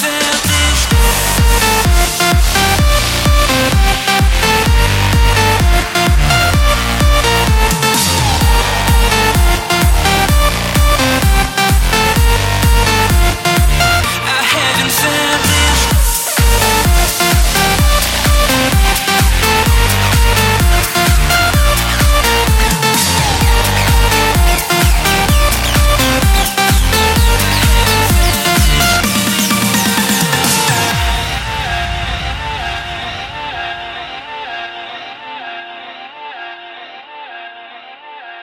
dancing